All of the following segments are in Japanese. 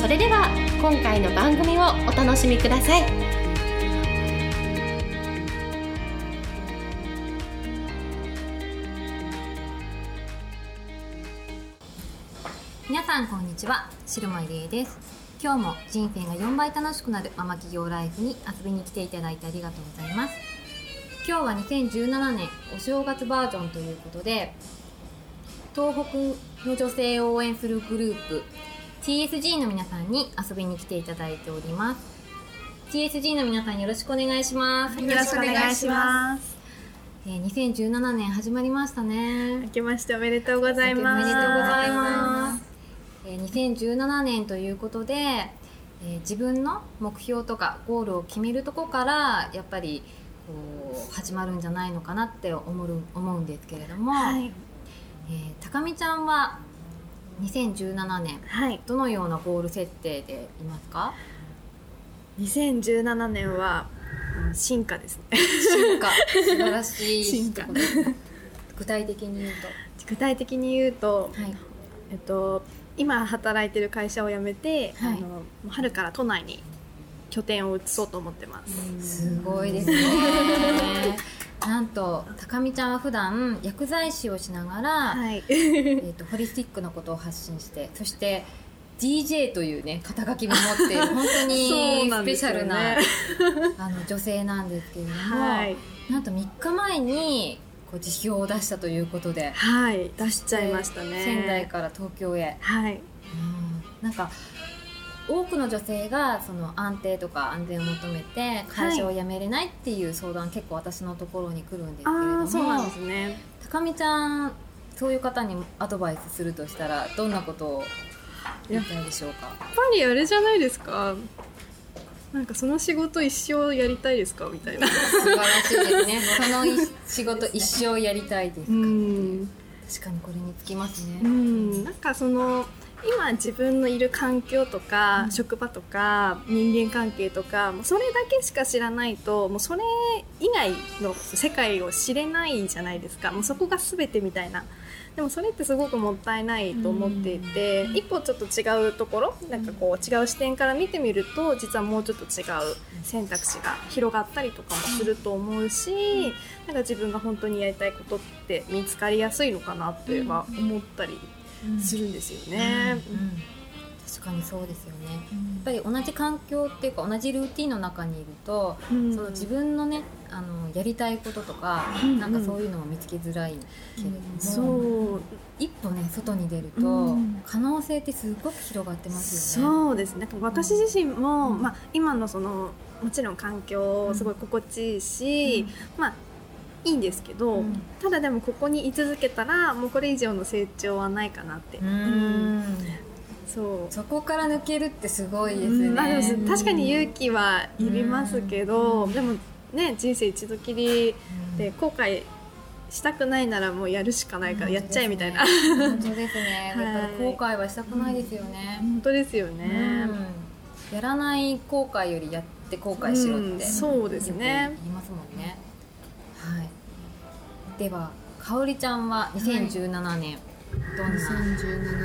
それでは今回の番組をお楽しみください。皆さんこんにちは。白間入江です。今日も人生が4倍楽しくなるママ企業ライフに遊びに来ていただいてありがとうございます。今日は2017年お正月バージョンということで東北の女性を応援するグループ TSG の皆さんに遊びに来ていただいております。TSG の皆さんよろしくお願いします。よろしくお願いします。えー、2017年始まりましたね。明けましておめでとうございます。おめでとうございます。えー、2017年ということで、えー、自分の目標とかゴールを決めるとこからやっぱりこう始まるんじゃないのかなって思う思うんですけれども、はい、えー、高見ちゃんは2017年、はい、どのようなゴール設定でいますか？2017年は進化ですね。進化。素晴らしい。進化。具体的に言うと。具体的に言うと、はい、えっと今働いてる会社を辞めて、はい、あの春から都内に拠点を移そうと思ってます。すごいですねなんと高見ちゃんは普段薬剤師をしながら、はい、えーと、ホリスティックなことを発信してそして DJ というね肩書きも持っている 本当にスペシャルなね、あの女性なんですけれども、はい、なんと3日前にこう辞表を出したということではい。出しちゃいましたね。仙台から東京へ。はい、うん、なんか多くの女性がその安定とか安全を求めて会社を辞めれないっていう相談、結構私のところに来るんですけれどもそうなんですね。高見ちゃんそういう方にアドバイスするとしたらどんなことを言いたいでしょうか？やっぱりあれじゃないですか。なんかその仕事一生やりたいですか？みたいな。素晴らしいですね。その仕事一生やりたいですか？確かにこれにつきますね。うん。なんかその今自分のいる環境とか、うん、職場とか人間関係とかもうそれだけしか知らないともうそれ以外の世界を知れないじゃないですか。もうそこが全てみたいな。でもそれってすごくもったいないと思っていて、うん、一歩ちょっと違うところなんかこう違う視点から見てみると実はもうちょっと違う選択肢が広がったりとかもすると思うし、なんか自分が本当にやりたいことって見つかりやすいのかなっては思ったりするんですよね。確かにそうですよね、やっぱり同じ環境っていうか同じルーティンの中にいると、その自分のねあのやりたいこととか、なんかそういうのを見つけづらいけれども、そう。一歩ね外に出ると、可能性ってすごく広がってますよね。そうですね。私自身も、まあ、今のそのもちろん環境すごい心地いいし、まあいいんですけど、うん、ただでもここに居続けたらもうこれ以上の成長はないかなって。うん。そう。そこから抜けるってすごいですね、まあ、確かに勇気はいりますけど、でもね人生一度きりで後悔したくないならもうやるしかないからやっちゃえみたいな、本当ですね、はい、後悔はしたくないですよね、本当ですよね、やらない後悔よりやって後悔しろって、そうですね。言いますもんね。はいではかおりちゃんは2017年、どんな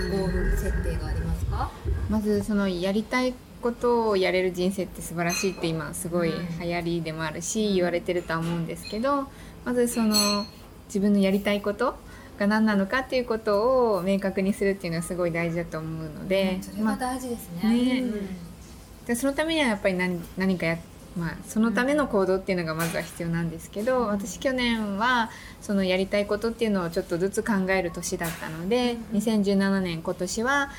ゴール設定がありますか？まずそのやりたいことをやれる人生って素晴らしいって今すごい流行りでもあるし、言われてるとは思うんですけどまずその自分のやりたいことが何なのかっていうことを明確にするっていうのはすごい大事だと思うので、うん、それは大事ですね。まあね。うん、でそのためにはやっぱり何何かやまあ、そのための行動っていうのがまずは必要なんですけど、私去年はそのやりたいことっていうのをちょっとずつ考える年だったので、2017年今年は、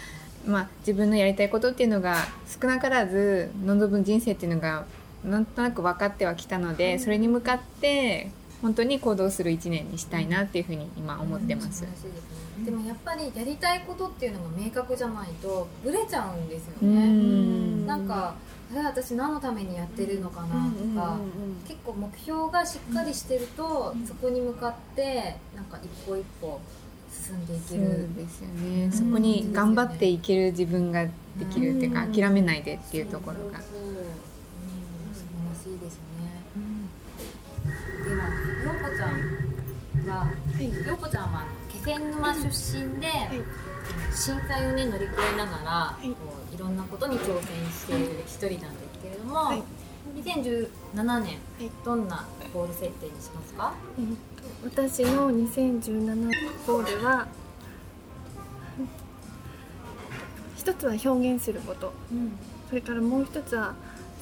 まあ、自分のやりたいことっていうのが少なからず望む人生っていうのがなんとなく分かってはきたのでそれに向かって本当に行動する1年にしたいなっていうふうに今思ってます。でもやっぱりやりたいことっていうのが明確じゃないとブレちゃうんですようね。んなんかあれ私何のためにやってるのかなとか、結構目標がしっかりしてると、そこに向かってなんか一歩一歩進んでいける。ですよね。そこに頑張っていける自分ができるっていうか諦めないでっていうところが。そう素晴らしいですね。では、ようこちゃんは、はい。ようこちゃんは気仙沼出身で、い。震災をね乗り越えながら、い。こういろんなことに挑戦している一人なんですけれども、はい2017年、いどんなゴール設定にしますか？えっと私の2017ゴールは一つは表現することそれからもう一つは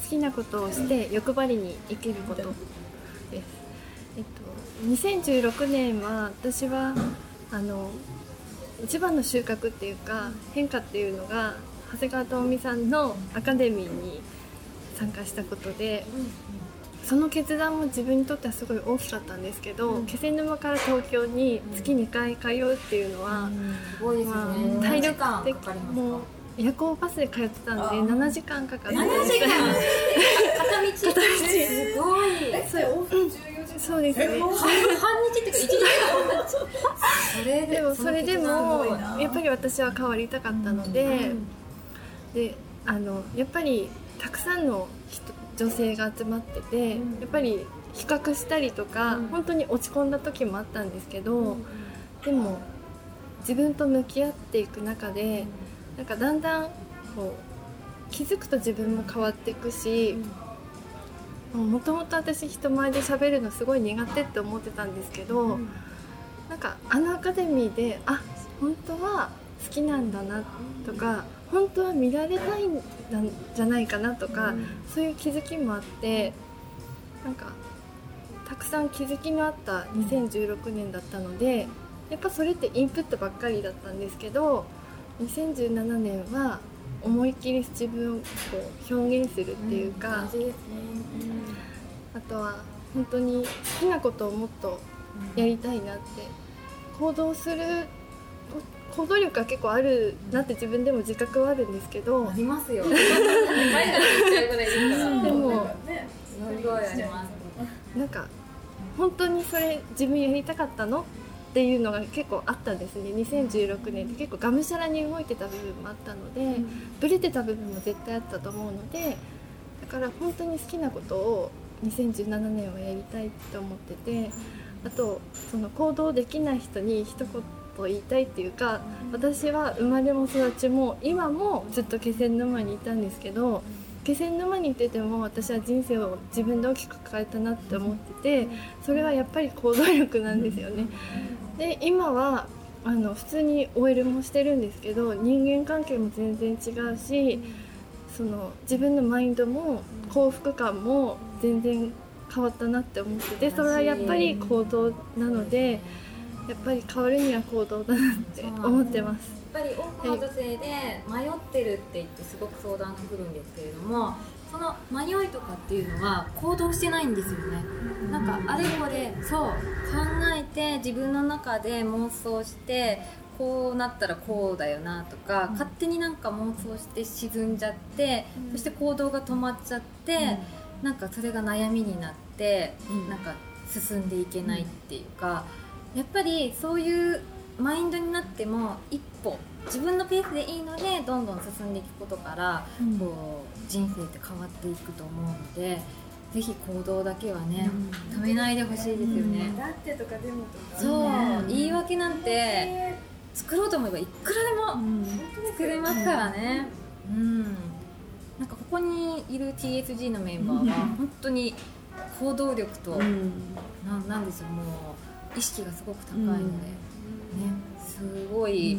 好きなことをして欲張りに生きることです。えっと、2016年は私はあの一番の収穫っていうか変化っていうのが長谷川智美さんのアカデミーに参加したことでその決断も自分にとってはすごい大きかったんですけど、気仙沼から東京に月2回通うっていうのは、すごいですよまあね。体何時間力的かかりますも？夜行バスで通ってたんで7時間かかって7時間？片道？すごい。それそうです。ね半日っていうか1時間それでもそれでもやっぱり私は変わりたかったので、であのやっぱりたくさんの人女性が集まってて、やっぱり比較したりとか、本当に落ち込んだ時もあったんですけど、でも自分と向き合っていく中で、なんかだんだんこう気づくと自分も変わっていくし、もともと私人前で喋るのすごい苦手って思ってたんですけど、なんかあのアカデミーであ本当は好きなんだなとか本当は見られたいんじゃないかなとか、そういう気づきもあってなんかたくさん気づきのあった2016年だったのでやっぱそれってインプットばっかりだったんですけど2017年は思いっきり自分をこう表現するっていうか、大事ですね。あとは本当に好きなことをもっとやりたいなって行動するこ行動力が結構あるなって自分でも自覚はあるんですけどありますよ。でも。なんか本当にそれ自分やりたかったのっていうのが結構あったんですね2016年って結構がむしゃらに動いてた部分もあったので、ブレてた部分も絶対あったと思うのでだから本当に好きなことを2017年はやりたいって思っててあとその行動できない人に一言と言いたいっていうか私は生まれも育ちも今もずっと気仙沼にいたんですけど気仙沼にいてても私は人生を自分で大きく変えたなって思っててそれはやっぱり行動力なんですよね。で今はあの普通に OL もしてるんですけど人間関係も全然違うしその自分のマインドも幸福感も全然変わったなって思っててそれはやっぱり行動なのでやっぱり変わるには行動だなって思ってます。やっぱり多くの女性で迷ってるって言ってすごく相談が来るんですけれどもその迷いとかっていうのは行動してないんですよね。なんかあれこれそう考えて自分の中で妄想してこうなったらこうだよなとか、勝手になんか妄想して沈んじゃって、そして行動が止まっちゃって、なんかそれが悩みになって、なんか進んでいけないっていうか、やっぱりそういうマインドになっても一歩自分のペースでいいのでどんどん進んでいくことから、こう人生って変わっていくと思うのでぜひ行動だけはね、止めないでほしいですよね。だってとかでもとかそう、言い訳なんて作ろうと思えばいくらでも作れますからね。うん。なんかここにいる TSG のメンバーは本当に行動力と、なん。なんですよ。もう意識がすごく高いので、ねすごい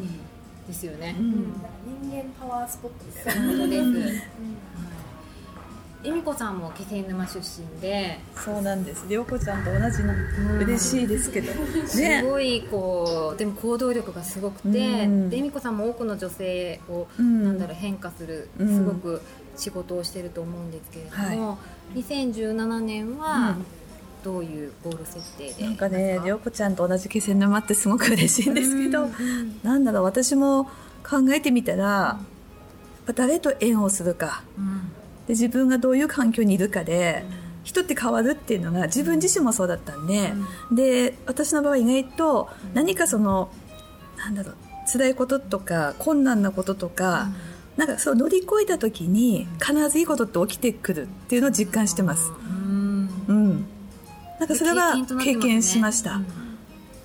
ですよね。人間パワースポットみたいな。本当です。はい恵美子さんも気仙沼出身で、そうなんです。りょうこちゃんと同じなの。嬉しいですけど。すね。ごいこうでも行動力がすごくて、恵美子さんも多くの女性を、うんなんだろう変化するうんすごく仕事をしてると思うんですけれども、2017年は、どういうゴール設定でなんかね涼子ちゃんと同じ気仙沼ってすごく嬉しいんですけど、なんだろう私も考えてみたら、やっぱ誰と縁をするか。うん。で自分がどういう環境にいるかで、人って変わるっていうのが自分自身もそうだったんで、で私の場合意外と何かそのなんだろう辛いこととか困難なこととか、なんかそう乗り越えた時に必ずいいことって起きてくるっていうのを実感してます。うん。うん、なんかそれは経験しました。っ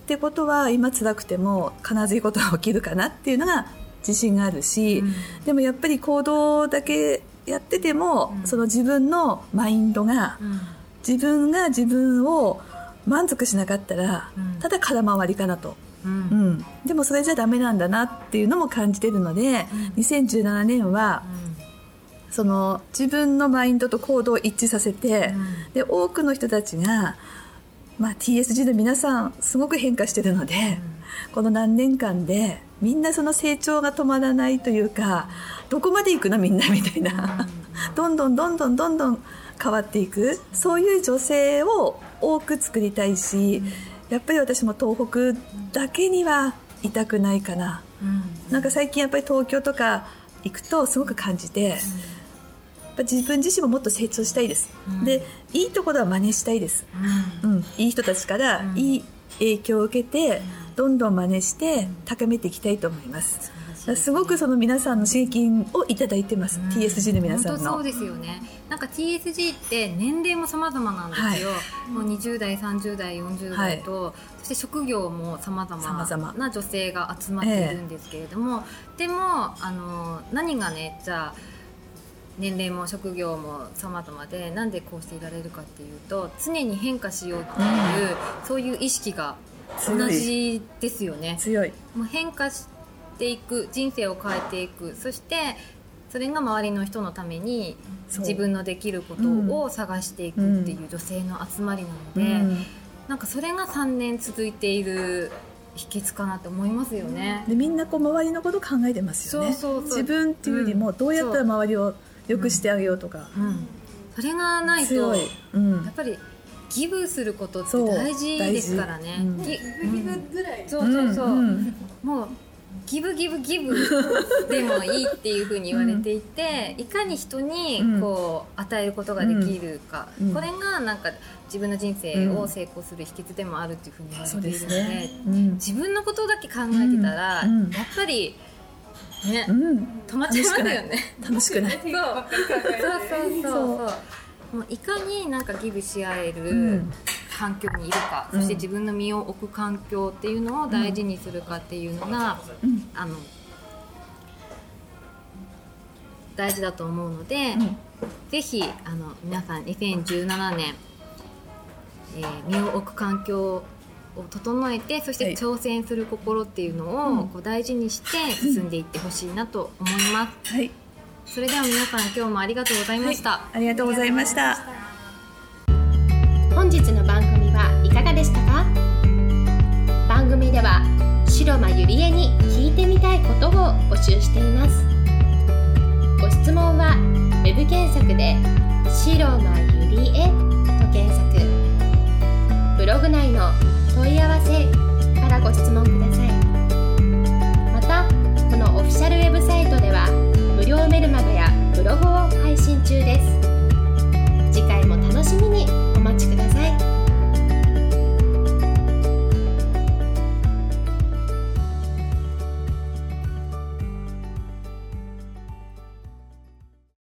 てことは今辛くても必ずいいことが起きるかなっていうのが自信があるし、でもやっぱり行動だけやってても、その自分のマインドがうん。自分が自分を満足しなかったら、うん。ただ空回りかなと、うん。うん、でもそれじゃダメなんだなっていうのも感じてるので、2017年はその自分のマインドと行動を一致させて、で多くの人たちが、まあ、TSG の皆さんすごく変化してるので、この何年間でみんなその成長が止まらないというかどこまで行くのみんなみたいな、どんどんどんどんどんどん変わっていく。そういう女性を多く作りたいし、やっぱり私も東北だけにはいたくないかな。なんか最近やっぱり東京とか行くとすごく感じて、自分自身ももっと成長したいです、でいいところは真似したいです、うん、いい人たちからいい影響を受けてどんどん真似して高めていきたいと思います。すごくその皆さんの刺激をいただいてます、TSG の皆さんの。本当そうですよね。なんか TSG って年齢も様々なんですよ、もう20代30代40代と、そして職業も様々。な女性が集まっているんですけれども、でもあの何がねじゃあ年齢も職業も様々でなんでこうしていられるかっていうと常に変化しようっていう、そういう意識が同じですよね。強い。もう変化していく人生を変えていく。そしてそれが周りの人のために自分のできることを探していくっていう女性の集まりなので、うん。なんかそれが3年続いている秘訣かなって思いますよね。でみんなこう周りのこと考えてますよね。そうそうそう。自分っていうよりもどうやったら周りを良くしてあげようとか、うん、それがないと強い、うん。やっぱりギブすることって大事ですからね。大事。ぎギブぐらい。そうそうそう、うんもうギブギブギブでもいいっていうふうに言われていて、いかに人にこう与えることができるか、うん。これがなんか自分の人生を成功する秘訣でもあるっていうふうに言われているのですね、うん。自分のことだけ考えてたら、うん。うん。やっぱりね、うん、止まっちゃいますよね。楽しくない。そう。そうそうそうもういかになんかギブし合えうるん。環境にいるか、うん。そして自分の身を置く環境っていうのを大事にするかっていうのが、うん。あの大事だと思うので、うん。ぜひあの皆さん2017年、えー身を置く環境を整えてそしはい。て挑戦する心っていうのを、うん。こう大事にして進んでいってほしいなと思います。はい。それでは皆さん今日もありがとうございました。ありがとうございました。本日の番組はいかがでしたか？番組では白間ゆりえに聞いてみたいことを募集しています。ご質問は web 検索で「白間ゆりえ」